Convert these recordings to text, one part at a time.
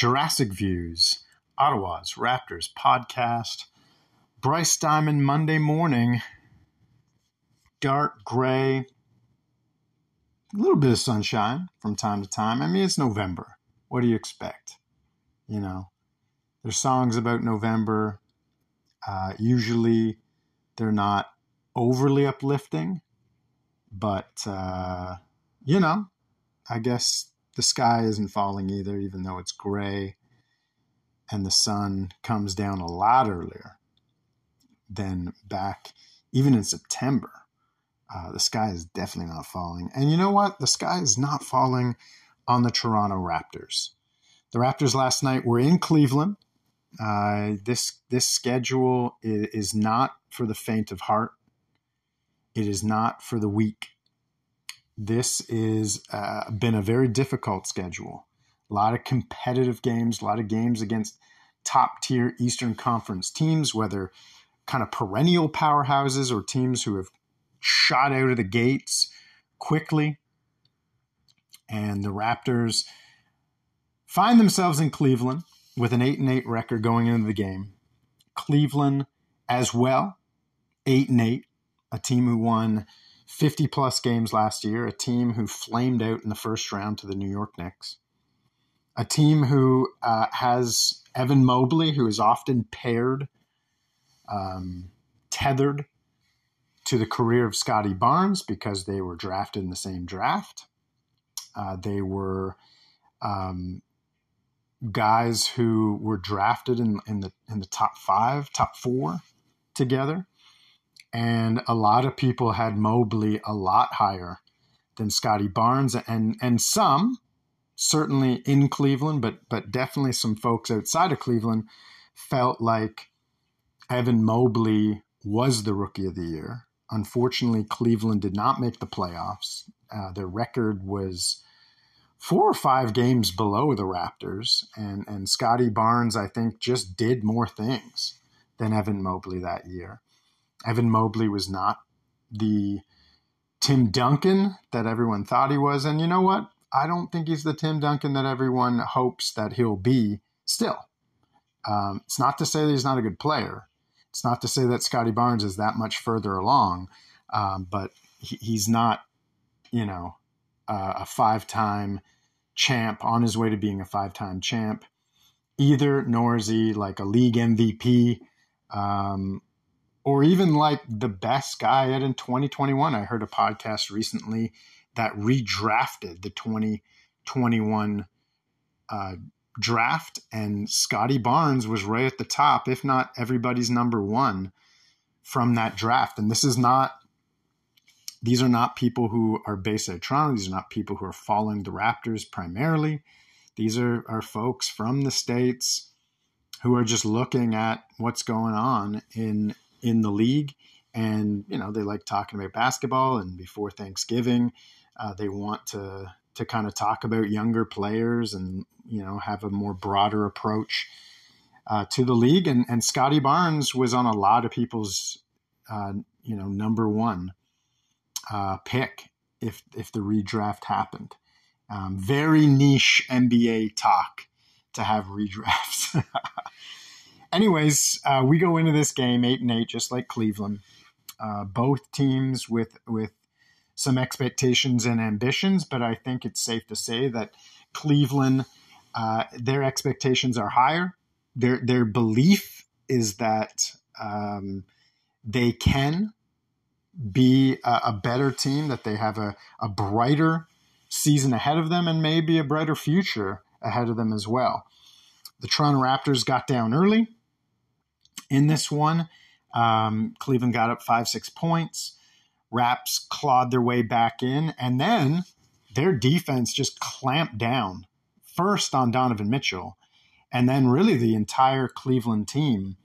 Jurassic Views, Ottawa's Raptors podcast. Bryce Diamond Monday morning. Dark gray. A little bit of sunshine from time to time. I mean, it's November. What do you expect? You know, there's songs about November. Uh, usually they're not overly uplifting, but, uh, you know, I guess the sky isn't falling either, even though it's gray and the sun comes down a lot earlier than back even in September. Uh, the sky is definitely not falling. And you know what? The sky is not falling on the Toronto Raptors. The Raptors last night were in Cleveland. Uh, this this schedule is, is not for the faint of heart. It is not for the weak this is uh, been a very difficult schedule. A lot of competitive games, a lot of games against top tier Eastern Conference teams, whether kind of perennial powerhouses or teams who have shot out of the gates quickly. And the Raptors find themselves in Cleveland with an 8 and 8 record going into the game. Cleveland as well, 8 and 8, a team who won 50 plus games last year, a team who flamed out in the first round to the New York Knicks, a team who uh, has Evan Mobley, who is often paired, um, tethered to the career of Scottie Barnes because they were drafted in the same draft. Uh, they were um, guys who were drafted in, in the in the top five, top four together and a lot of people had Mobley a lot higher than Scottie Barnes, and and some certainly in Cleveland, but but definitely some folks outside of Cleveland felt like Evan Mobley was the rookie of the year. Unfortunately, Cleveland did not make the playoffs. Uh, their record was four or five games below the Raptors, and and Scottie Barnes, I think, just did more things than Evan Mobley that year. Evan Mobley was not the Tim Duncan that everyone thought he was. And you know what? I don't think he's the Tim Duncan that everyone hopes that he'll be still. Um, it's not to say that he's not a good player. It's not to say that Scottie Barnes is that much further along, um, but he, he's not, you know, uh, a five time champ on his way to being a five time champ either, nor is he like a league MVP. Um, or even like the best guy yet in 2021. I heard a podcast recently that redrafted the 2021 uh, draft, and Scottie Barnes was right at the top, if not everybody's number one from that draft. And this is not, these are not people who are based at Toronto. These are not people who are following the Raptors primarily. These are, are folks from the States who are just looking at what's going on in in the league. And, you know, they like talking about basketball. And before Thanksgiving, uh, they want to, to kind of talk about younger players and, you know, have a more broader approach uh, to the league. And, and Scottie Barnes was on a lot of people's, uh, you know, number one uh, pick if, if the redraft happened. Um, very niche NBA talk to have redrafts. anyways, uh, we go into this game eight and eight, just like Cleveland. Uh, both teams with with some expectations and ambitions, but I think it's safe to say that Cleveland, uh, their expectations are higher. Their their belief is that um, they can be a, a, better team, that they have a, a brighter season ahead of them, and maybe a brighter future ahead of them as well. The Toronto Raptors got down early in this one. Um, Cleveland got up five, six points. Raps clawed their way back in, and then their defense just clamped down first on Donovan Mitchell, and then really the entire Cleveland team.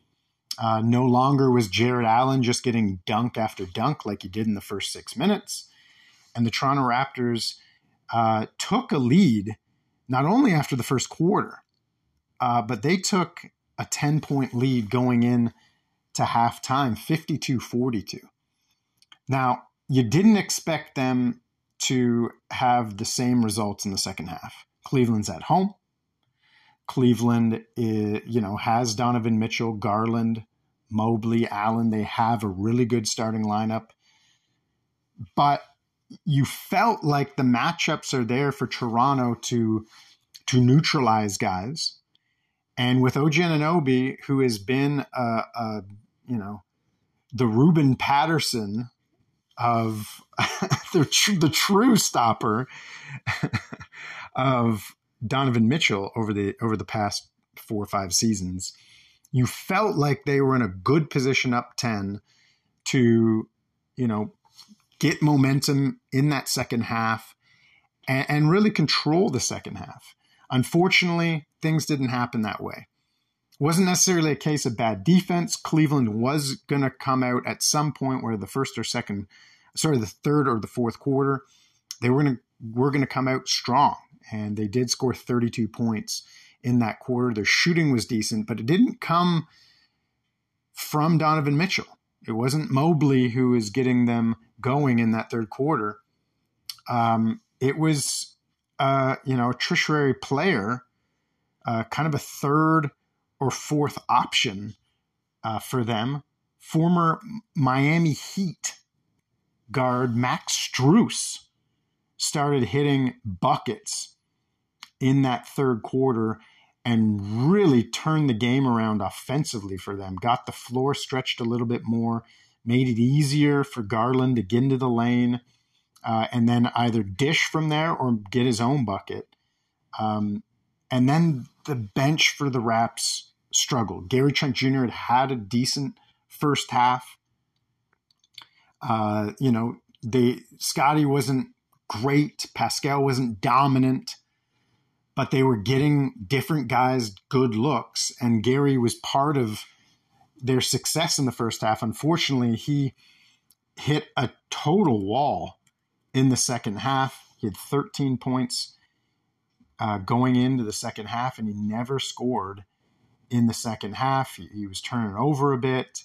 Uh, no longer was Jarrett Allen just getting dunk after dunk like he did in the first six minutes. And the Toronto Raptors uh, took a lead not only after the first quarter, uh, but they took a 10 point lead going in to halftime, 52 42. Now, you didn't expect them to have the same results in the second half. Cleveland's at home. Cleveland, is, you know, has Donovan Mitchell, Garland, Mobley, Allen. They have a really good starting lineup. But you felt like the matchups are there for Toronto to to neutralize guys. And with OG Anunoby, who has been a, a you know the Ruben Patterson of the tr- the true stopper of Donovan Mitchell over the over the past four or five seasons, you felt like they were in a good position up ten to, you know, get momentum in that second half and, and really control the second half. Unfortunately, things didn't happen that way. It wasn't necessarily a case of bad defense. Cleveland was going to come out at some point where the first or second, sorry, the third or the fourth quarter, they were going to were going to come out strong, and they did score 32 points in that quarter. Their shooting was decent, but it didn't come from Donovan Mitchell. It wasn't Mobley who was getting them going in that third quarter. Um, it was, uh, you know, a tertiary player, uh, kind of a third or fourth option uh, for them. Former Miami Heat guard Max Strus started hitting buckets in that third quarter and really turned the game around offensively for them. Got the floor stretched a little bit more, made it easier for Garland to get into the lane, uh, and then either dish from there or get his own bucket. Um, and then the bench for the Raps struggled. Gary Trent Jr. had had a decent first half. Uh, you know, they Scottie wasn't great. Pascal wasn't dominant but they were getting different guys good looks, and Gary was part of their success in the first half. Unfortunately, he hit a total wall in the second half. He had 13 points uh, going into the second half, and he never scored in the second half. He, he was turning over a bit.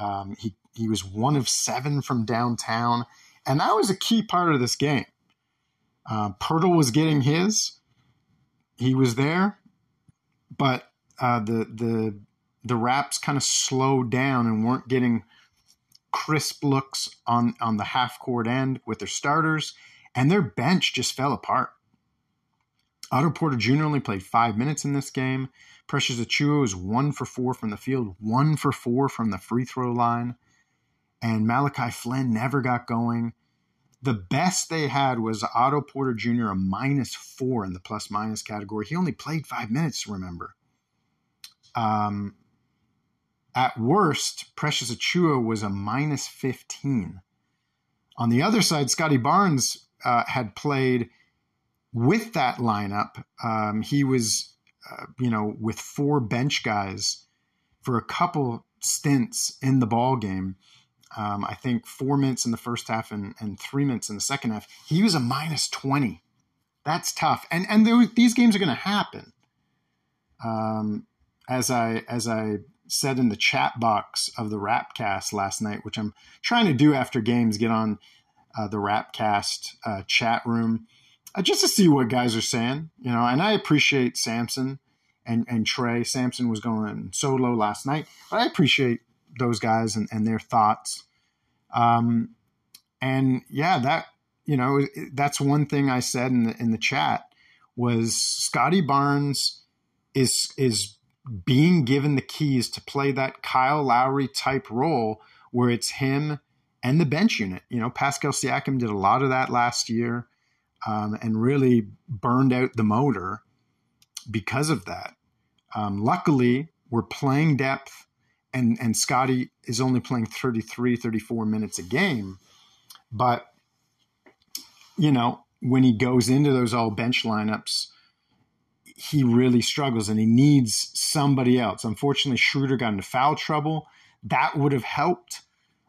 Um, he he was one of seven from downtown, and that was a key part of this game. Uh, Poeltl was getting his he was there, but uh, the the the Raps kind of slowed down and weren't getting crisp looks on on the half court end with their starters, and their bench just fell apart. Otto Porter Jr. only played five minutes in this game. Precious Achiuwa was one for four from the field, one for four from the free throw line, and Malachi Flynn never got going. The best they had was Otto Porter Jr., a minus four in the plus minus category. He only played five minutes, remember. Um, at worst, Precious Achiuwa was a minus 15. On the other side, Scottie Barnes uh, had played with that lineup. Um, he was, uh, you know, with four bench guys for a couple stints in the ball game um, I think four minutes in the first half and, and three minutes in the second half. He was a minus 20. That's tough. And and there, these games are going to happen. Um, as I as I said in the chat box of the Rapcast last night, which I'm trying to do after games, get on uh, the Rapcast uh, chat room uh, just to see what guys are saying. You know, and I appreciate Samson and and Trey. Samson was going solo last night, but I appreciate those guys and, and their thoughts. Um, and yeah, that you know that's one thing I said in the in the chat was Scottie Barnes is is being given the keys to play that Kyle Lowry type role where it's him and the bench unit. You know, Pascal Siakam did a lot of that last year um, and really burned out the motor because of that. Um, luckily, we're playing depth and and Scottie is only playing 33 34 minutes a game But, you know, when he goes into those all bench lineups, he really struggles and he needs somebody else. Unfortunately, Schroeder got into foul trouble. That would have helped,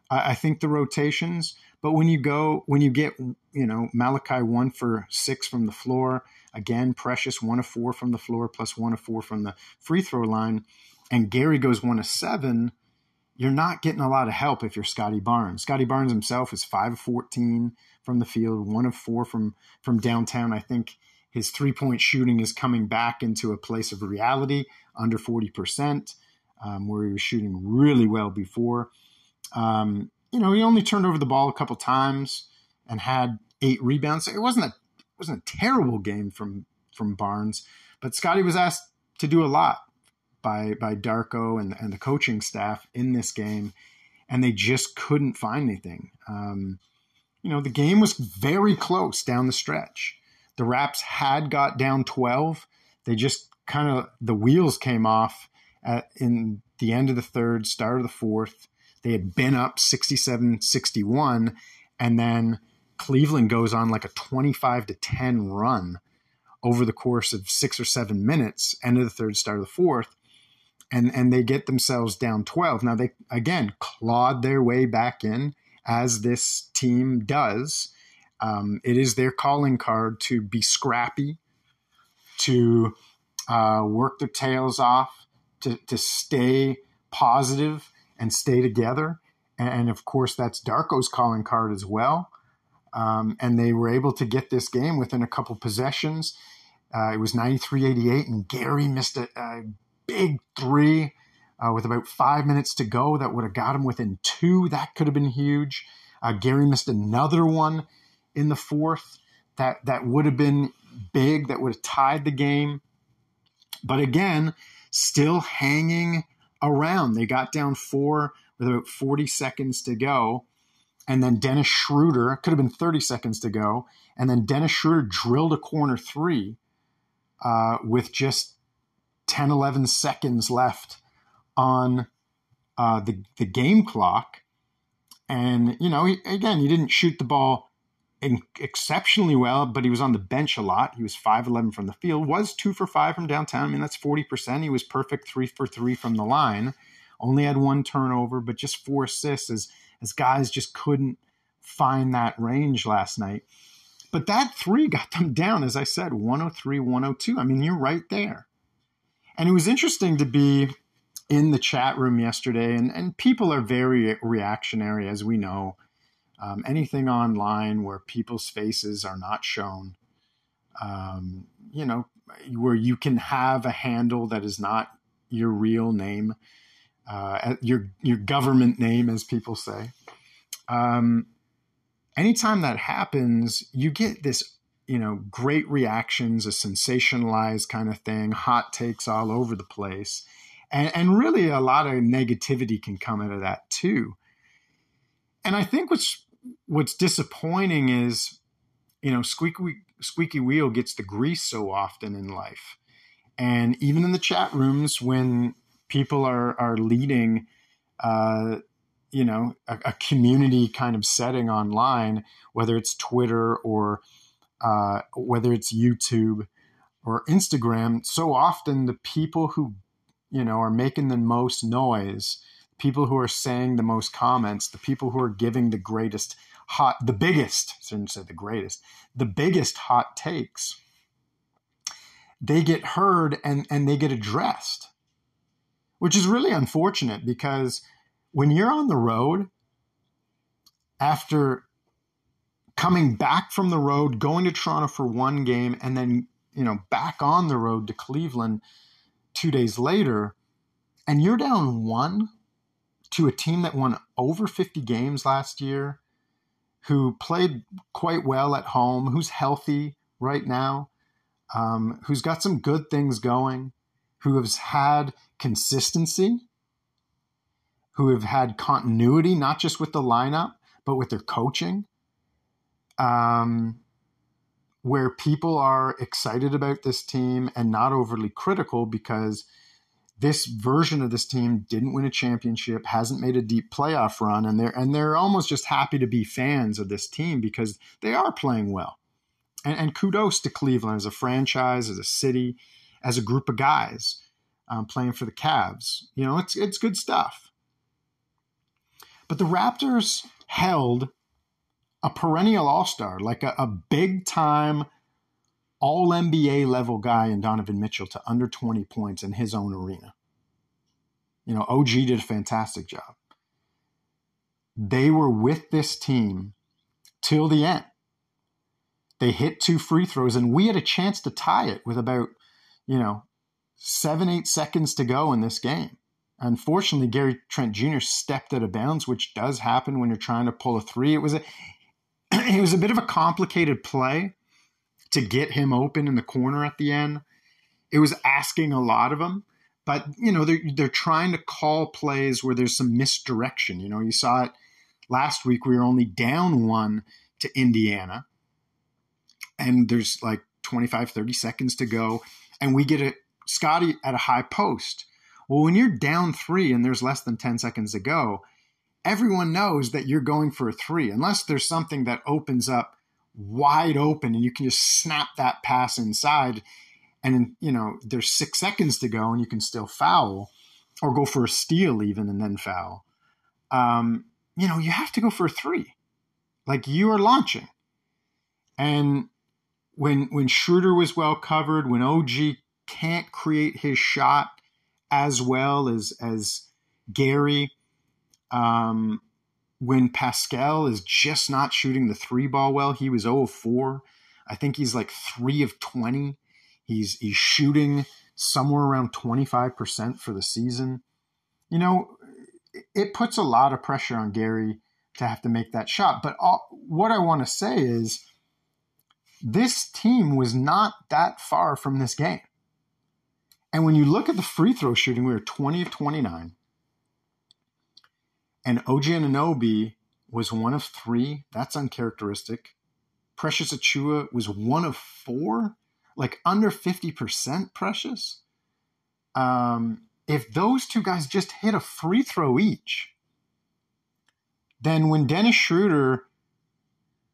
I think, the rotations. But when you go, when you get, you know, Malachi one for six from the floor, again, Precious one of four from the floor, plus one of four from the free throw line, and Gary goes one of seven, you're not getting a lot of help if you're Scottie Barnes. Scottie Barnes himself is five of 14 from the field, one of four from from downtown. I think his three point shooting is coming back into a place of reality, under 40%, um, where he was shooting really well before. Um, you know, he only turned over the ball a couple times and had eight rebounds. It wasn't a it wasn't a terrible game from from Barnes, but Scottie was asked to do a lot by by Darko and, and the coaching staff in this game, and they just couldn't find anything. Um, you know, the game was very close down the stretch. The Raps had got down 12. They just kind of, the wheels came off at, in the end of the third, start of the fourth. They had been up 67 61, and then Cleveland goes on like a 25 to 10 run over the course of six or seven minutes, end of the third, start of the fourth. And, and they get themselves down 12. Now, they again clawed their way back in as this team does. Um, it is their calling card to be scrappy, to uh, work their tails off, to, to stay positive and stay together. And, and of course, that's Darko's calling card as well. Um, and they were able to get this game within a couple possessions. Uh, it was 93 88, and Gary missed a, a big three uh, with about five minutes to go that would have got him within two. That could have been huge. Uh, Gary missed another one in the fourth that that would have been big. That would have tied the game. But again, still hanging around. They got down four with about 40 seconds to go. And then Dennis Schroeder, could have been 30 seconds to go. And then Dennis Schroeder drilled a corner three uh, with just 10, 11 seconds left on uh, the the game clock, and you know, he, again, he didn't shoot the ball in, exceptionally well, but he was on the bench a lot. He was five eleven from the field, was two for five from downtown. I mean, that's forty percent. He was perfect three for three from the line. Only had one turnover, but just four assists as as guys just couldn't find that range last night. But that three got them down, as I said, 103, 102. I mean, you're right there. And it was interesting to be in the chat room yesterday, and, and people are very reactionary, as we know. Um, anything online where people's faces are not shown, um, you know, where you can have a handle that is not your real name, uh, your your government name, as people say. Um, anytime that happens, you get this, you know, great reactions, a sensationalized kind of thing, hot takes all over the place and, and really a lot of negativity can come out of that too. And I think what's what's disappointing is, you know, squeaky squeaky wheel gets the grease so often in life, and even in the chat rooms when people are are leading, uh, you know, a, a, community kind of setting online, whether it's Twitter or uh, whether it's YouTube or Instagram, so often the people who you know, are making the most noise, people who are saying the most comments, the people who are giving the greatest hot, the biggest, I shouldn't say the greatest, the biggest hot takes, they get heard and, and they get addressed, which is really unfortunate because when you're on the road after coming back from the road, going to Toronto for one game, and then, you know, back on the road to Cleveland – two days later, and you're down one to a team that won over 50 games last year, who played quite well at home, who's healthy right now, um, who's got some good things going, who has had consistency, who have had continuity, not just with the lineup, but with their coaching. Um, where people are excited about this team and not overly critical because this version of this team didn't win a championship, hasn't made a deep playoff run, and they're and they're almost just happy to be fans of this team because they are playing well. And, and kudos to Cleveland as a franchise, as a city, as a group of guys um, playing for the Cavs. You know, it's it's good stuff. But the Raptors held a perennial All Star, like a, a big time all NBA level guy in Donovan Mitchell to under 20 points in his own arena. You know, OG did a fantastic job. They were with this team till the end. They hit two free throws, and we had a chance to tie it with about, you know, seven, eight seconds to go in this game. Unfortunately, Gary Trent Jr. stepped out of bounds, which does happen when you're trying to pull a three. It was a it was a bit of a complicated play to get him open in the corner at the end. It was asking a lot of him, but you know they're they're trying to call plays where there's some misdirection. You know, you saw it last week. We were only down one to Indiana, and there's like 25, 30 seconds to go, and we get a Scottie at a high post. Well, when you're down three and there's less than 10 seconds to go, everyone knows that you're going for a three, unless there's something that opens up wide open and you can just snap that pass inside and you know there's six seconds to go and you can still foul or go for a steal even and then foul. Um, you know you have to go for a three. Like you are launching. And when when Schroeder was well covered when og can't create his shot as well as as gary um, when Pascal is just not shooting the three ball well. He was 0 of 4. I think he's like 3 of 20. He's he's shooting somewhere around 25% for the season. You know, it puts a lot of pressure on Gary to have to make that shot. But all, what I want to say is this team was not that far from this game. And when you look at the free throw shooting, we were 20 of 29 and OG Anunoby was one of three. That's uncharacteristic. Precious Achiuwa was one of four, like under 50% Precious. Um, if those two guys just hit a free throw each, then when Dennis Schroeder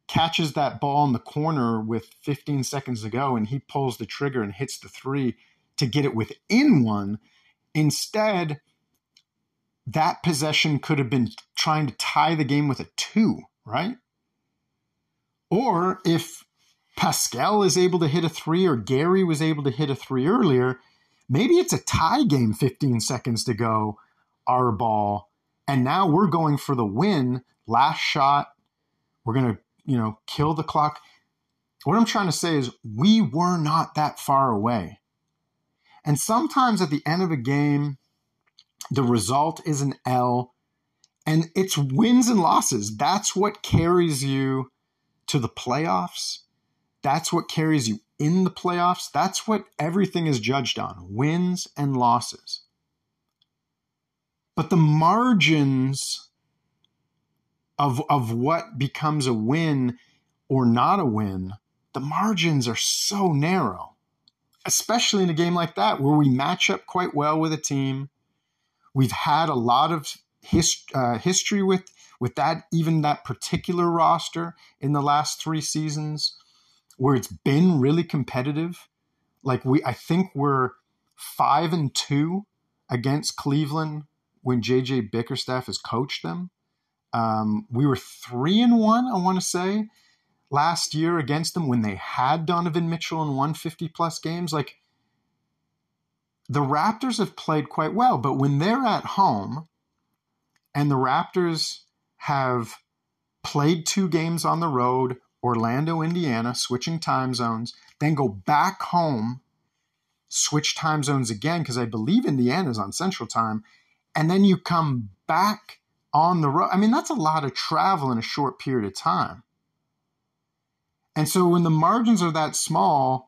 catches that ball in the corner with 15 seconds to go and he pulls the trigger and hits the three to get it within one, instead, that possession could have been trying to tie the game with a two, right? Or if Pascal is able to hit a three or Gary was able to hit a three earlier, maybe it's a tie game 15 seconds to go, our ball. And now we're going for the win, last shot. We're going to, you know, kill the clock. What I'm trying to say is we were not that far away. And sometimes at the end of a game, the result is an L, and it's wins and losses. That's what carries you to the playoffs. That's what carries you in the playoffs. That's what everything is judged on wins and losses. But the margins of, of what becomes a win or not a win, the margins are so narrow, especially in a game like that where we match up quite well with a team We've had a lot of uh, history with with that even that particular roster in the last three seasons, where it's been really competitive. Like we, I think we're five and two against Cleveland when JJ Bickerstaff has coached them. Um, we were three and one, I want to say, last year against them when they had Donovan Mitchell in 150 plus games. Like the Raptors have played quite well, but when they're at home and the Raptors have played two games on the road, Orlando, Indiana, switching time zones, then go back home, switch time zones again, because I believe Indiana's on Central Time, and then you come back on the road. I mean, that's a lot of travel in a short period of time. And so when the margins are that small,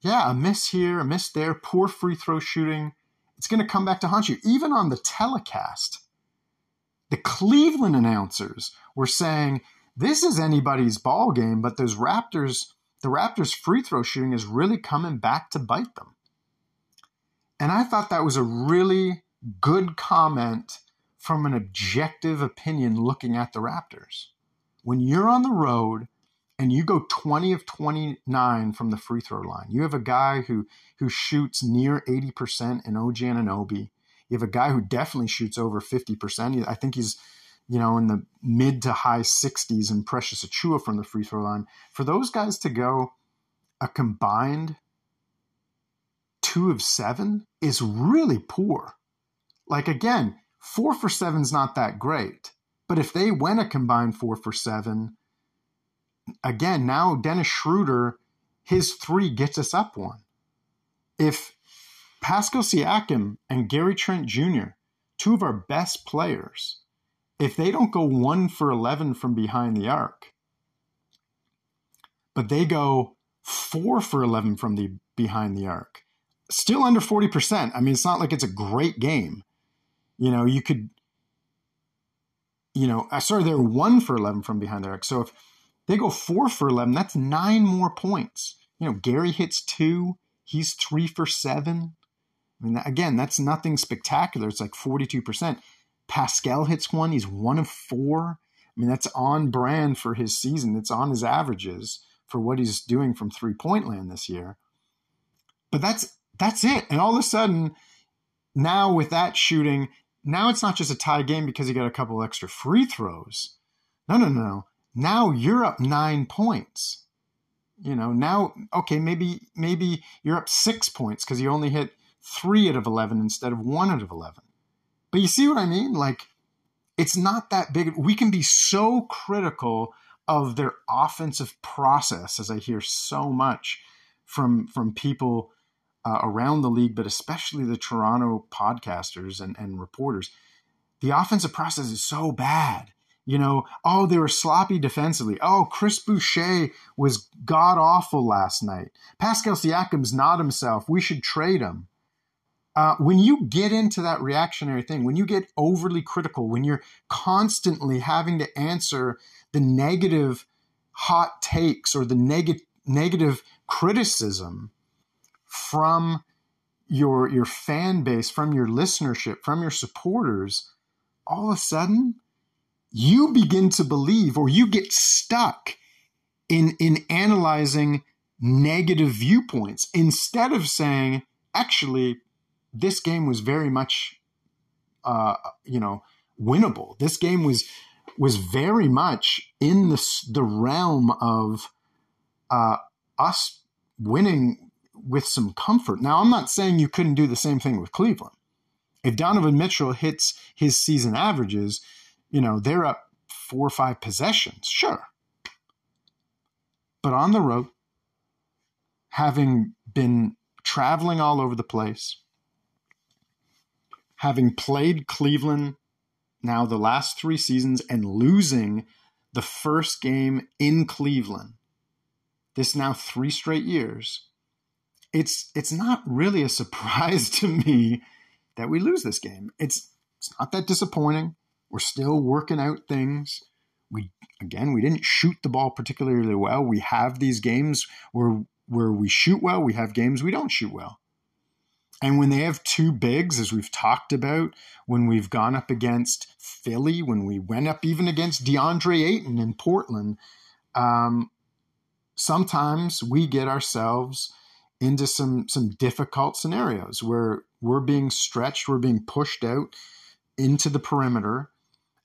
yeah, a miss here, a miss there, poor free throw shooting. It's going to come back to haunt you. Even on the telecast, the Cleveland announcers were saying this is anybody's ball game, but those Raptors, the Raptors' free throw shooting is really coming back to bite them. And I thought that was a really good comment from an objective opinion looking at the Raptors. When you're on the road and you go 20 of 29 from the free throw line, you have a guy who who shoots near 80% in OG Anunoby. You have a guy who definitely shoots over 50%. I think he's you know, in the mid to high 60s and Precious Achiuwa from the free throw line. For those guys to go a combined two of seven is really poor. Like, again, four for seven's not that great. But if they went a combined four for seven, again, now Dennis Schroeder, his three gets us up one. If Pascal Siakam and Gary Trent Jr., two of our best players, if they don't go one for 11 from behind the arc, but they go four for 11 from the behind the arc, still under 40%. I mean, it's not like it's a great game. You know, you could, you know, uh, sorry, they're one for 11 from behind the arc. So if they go four for 11, that's nine more points. You know, Gary hits two, he's three for seven. I mean, again, that's nothing spectacular. It's like 42%. Pascal hits one. He's one of four. I mean, that's on brand for his season. It's on his averages for what he's doing from three point land this year. But that's that's it. And all of a sudden, now with that shooting, now it's not just a tie game because he got a couple extra free throws. No, no, no. Now you're up nine points. You know, now okay, maybe maybe you're up six points because you only hit three out of eleven instead of one out of eleven. But you see what I mean? Like, it's not that big. We can be so critical of their offensive process, as I hear so much from from people uh, around the league, but especially the Toronto podcasters and, and reporters. The offensive process is so bad. You know, oh, they were sloppy defensively. Oh, Chris Boucher was god awful last night. Pascal Siakam's not himself. We should trade him uh, when you get into that reactionary thing, when you get overly critical, when you're constantly having to answer the negative hot takes or the neg- negative criticism from your your fan base, from your listenership, from your supporters, all of a sudden you begin to believe or you get stuck in in analyzing negative viewpoints instead of saying actually this game was very much, uh, you know, winnable. This game was was very much in the the realm of uh, us winning with some comfort. Now, I'm not saying you couldn't do the same thing with Cleveland. If Donovan Mitchell hits his season averages, you know, they're up four or five possessions, sure. But on the road, having been traveling all over the place, having played Cleveland now the last three seasons and losing the first game in Cleveland, this now three straight years, it's it's not really a surprise to me that we lose this game. It's it's not that disappointing. We're still working out things. We again, we didn't shoot the ball particularly well. We have these games where where we shoot well. We have games we don't shoot well. And when they have two bigs, as we've talked about, when we've gone up against Philly, when we went up even against DeAndre Ayton in Portland, um, sometimes we get ourselves into some some difficult scenarios where we're being stretched, we're being pushed out into the perimeter,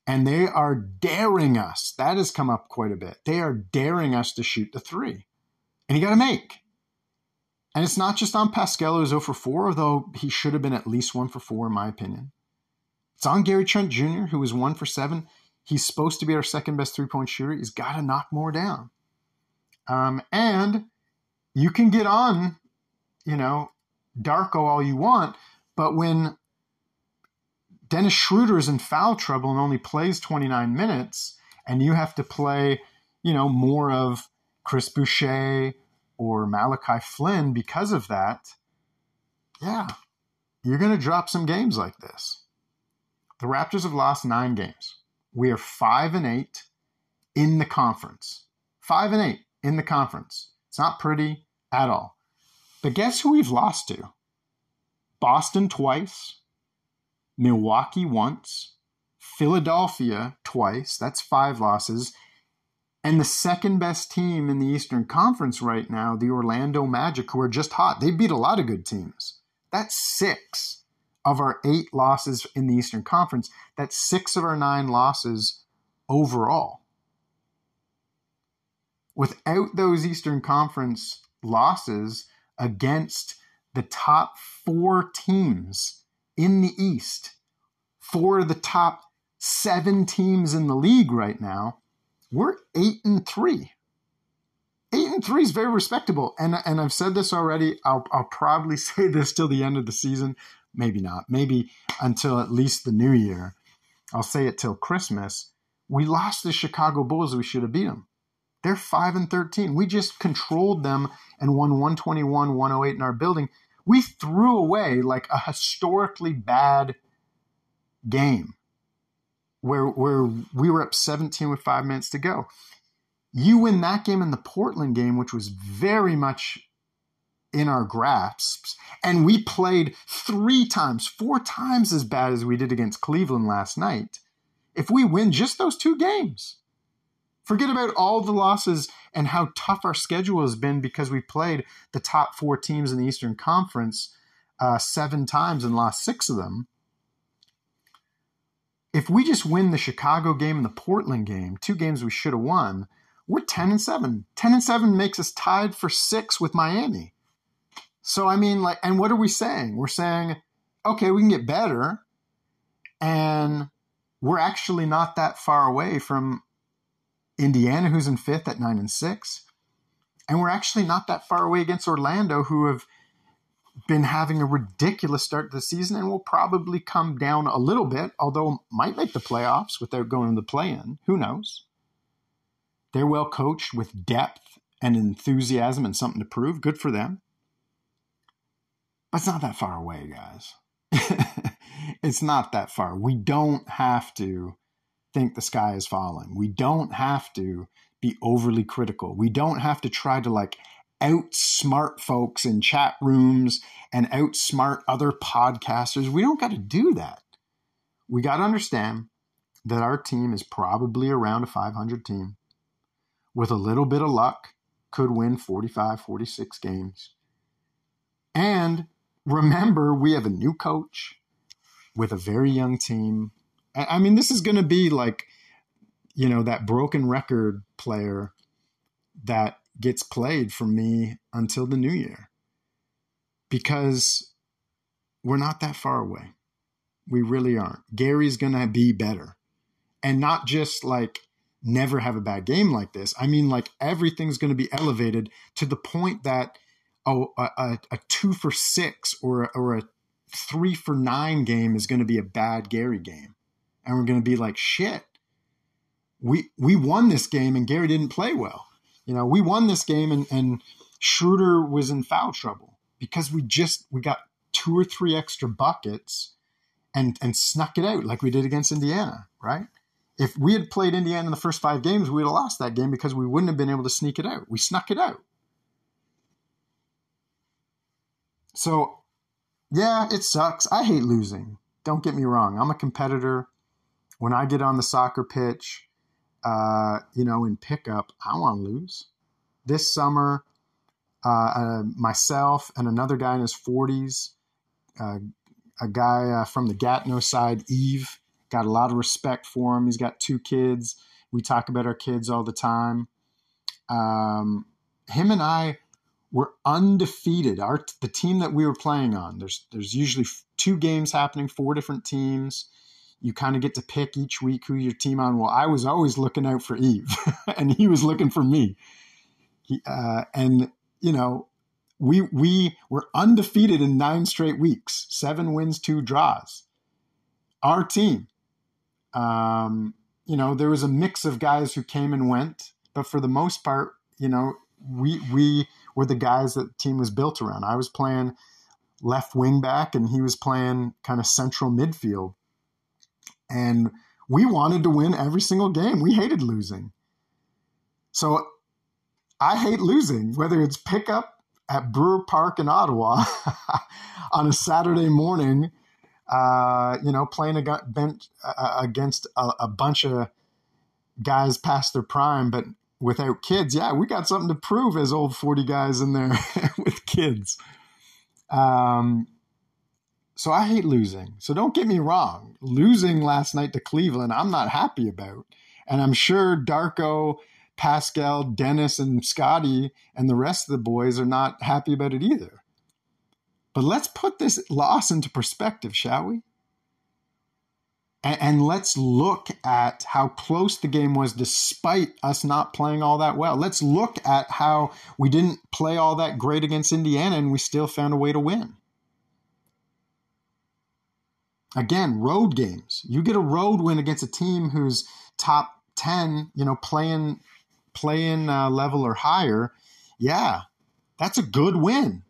and they are daring us. That has come up quite a bit. They are daring us to shoot the three, and you got to make. And it's not just on Pascal, who's 0 for 4, although he should have been at least 1 for 4, in my opinion. It's on Gary Trent Jr., who was 1 for 7. He's supposed to be our second best three point shooter. He's got to knock more down. Um, and you can get on, you know, Darko all you want, but when Dennis Schroeder is in foul trouble and only plays 29 minutes, and you have to play, you know, more of Chris Boucher or Malachi Flynn because of that, yeah, you're going to drop some games like this. The Raptors have lost nine games. We are five and eight in the conference. Five and eight in the conference. It's not pretty at all. But guess who we've lost to? Boston twice, Milwaukee once, Philadelphia twice. That's five losses. And the second best team in the Eastern Conference right now, the Orlando Magic, who are just hot. They beat a lot of good teams. That's six of our eight losses in the Eastern Conference. That's six of our nine losses overall. Without those Eastern Conference losses against the top four teams in the East, four of the top seven teams in the league right now, we're eight and three. Eight and three is very respectable, and and I've said this already. I'll I'll probably say this till the end of the season. Maybe not. Maybe until at least the new year. I'll say it till Christmas. We lost the Chicago Bulls. We should have beat them. They're five and thirteen. We just controlled them and won 121, 108 in our building. We threw away like a historically bad game where where we were up 17 with five minutes to go. You win that game in the Portland game, which was very much in our grasps, and we played three times, four times as bad as we did against Cleveland last night. If we win just those two games, forget about all the losses and how tough our schedule has been because we played the top four teams in the Eastern Conference uh, seven times and lost six of them if we just win the Chicago game and the Portland game, two games we should have won, we're 10 and 7. 10 and 7 makes us tied for 6 with Miami. So I mean like and what are we saying? We're saying okay, we can get better and we're actually not that far away from Indiana who's in 5th at 9 and 6. And we're actually not that far away against Orlando who have been having a ridiculous start to the season and will probably come down a little bit, although might make the playoffs without going to the play in. Who knows? They're well coached with depth and enthusiasm and something to prove. Good for them. But it's not that far away, guys. it's not that far. We don't have to think the sky is falling. We don't have to be overly critical. We don't have to try to like outsmart folks in chat rooms and outsmart other podcasters. We don't got to do that. We got to understand that our team is probably around a 500 team. With a little bit of luck, could win 45, 46 games. And remember, we have a new coach with a very young team. I mean, this is going to be like, you know, that broken record player that gets played for me until the new year because we're not that far away. We really aren't. Gary's going to be better. And not just like never have a bad game like this. I mean, like everything's going to be elevated to the point that oh, a, a, a two for six or, or a three for nine game is going to be a bad Gary game. And we're going to be like, shit, we, we won this game and Gary didn't play well. You know, we won this game and, and Schroeder was in foul trouble because we just we got two or three extra buckets and and snuck it out like we did against Indiana, right? If we had played Indiana in the first five games, we would have lost that game because we wouldn't have been able to sneak it out. We snuck it out. So, yeah, it sucks. I hate losing. Don't get me wrong. I'm a competitor. When I get on the soccer pitch, uh, you know, in pickup, I want to lose. This summer, uh, uh, myself and another guy in his 40s, uh, a guy uh, from the Gatineau side, Yves, got a lot of respect for him. He's got two kids. We talk about our kids all the time. Um, him and I were undefeated. Our the team that we were playing on. There's there's usually two games happening, four different teams you kind of get to pick each week who your team on. Well, I was always looking out for Yves, and he was looking for me. He, uh, and you know, we we were undefeated in nine straight weeks, seven wins, two draws. Our team, um, you know, there was a mix of guys who came and went, but for the most part, you know, we we were the guys that the team was built around. I was playing left wing back, and he was playing kind of central midfield and we wanted to win every single game. We hated losing. So I hate losing, whether it's pickup at Brewer Park in Ottawa on a Saturday morning, uh, you know, playing against a, a bunch of guys past their prime, but without kids. Yeah, we got something to prove as old 40 guys in there with kids. Um, so I hate losing. So don't get me wrong. Losing last night to Cleveland, I'm not happy about. And I'm sure Darko, Pascal, Dennis, and Scottie and the rest of the boys are not happy about it either. But let's put this loss into perspective, shall we? And, let's look at how close the game was despite us not playing all that well. Let's look at how we didn't play all that great against Indiana and we still found a way to win. Again, road games. You get a road win against a team who's top 10, you know, playing playing uh, level or higher. Yeah, that's a good win.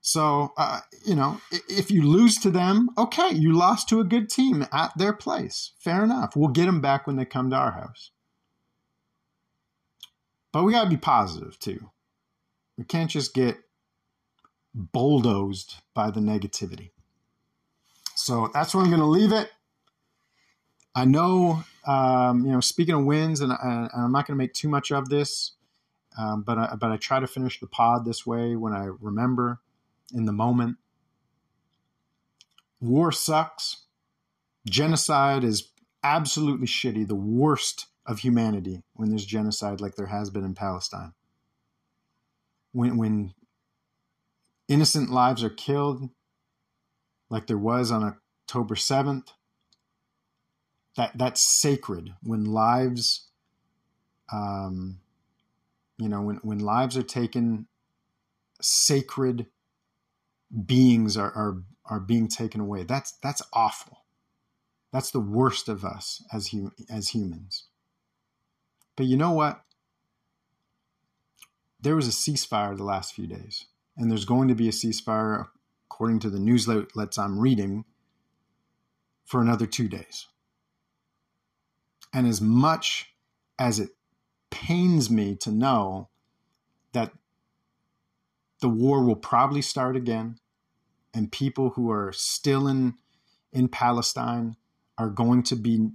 So, uh, you know, if you lose to them, okay, you lost to a good team at their place. Fair enough. We'll get them back when they come to our house. But we got to be positive too. We can't just get bulldozed by the negativity. So that's where I'm going to leave it. I know, um, you know, speaking of wins, and, and I'm not going to make too much of this, um, but I, but I try to finish the pod this way when I remember in the moment. War sucks. Genocide is absolutely shitty, the worst of humanity when there's genocide like there has been in Palestine. When, when innocent lives are killed, like there was on October 7th, that, that's sacred. When lives, um, you know, when, when lives are taken, sacred beings are, are are being taken away. That's that's awful. That's the worst of us as hum, as humans. But you know what? There was a ceasefire the last few days, and there's going to be a ceasefire, according to the newsletters I'm reading, for another two days. And as much as it pains me to know that the war will probably start again and people who are still in in Palestine are going to be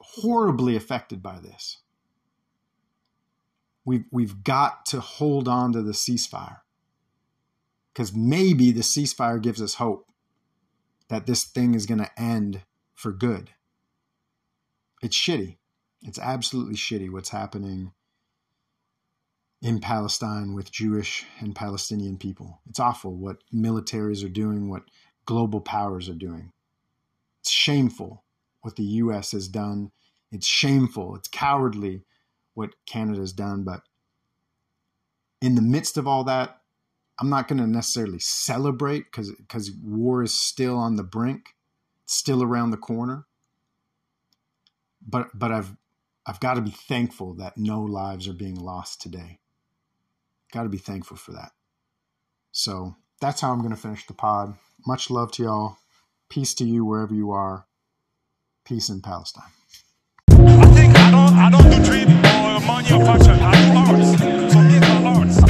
horribly affected by this. We've, we've got to hold on to the ceasefire because maybe the ceasefire gives us hope that this thing is going to end for good. It's shitty. It's absolutely shitty what's happening in Palestine with Jewish and Palestinian people. It's awful what militaries are doing, what global powers are doing. It's shameful what the US has done. It's shameful. It's cowardly what Canada's done. But in the midst of all that, I'm not going to necessarily celebrate because because war is still on the brink, still around the corner. But but I've I've got to be thankful that no lives are being lost today. Got to be thankful for that. So that's how I'm going to finish the pod. Much love to y'all. Peace to you wherever you are. Peace in Palestine. I think I don't, I don't do or money or fashion. I do arts. So these are arts.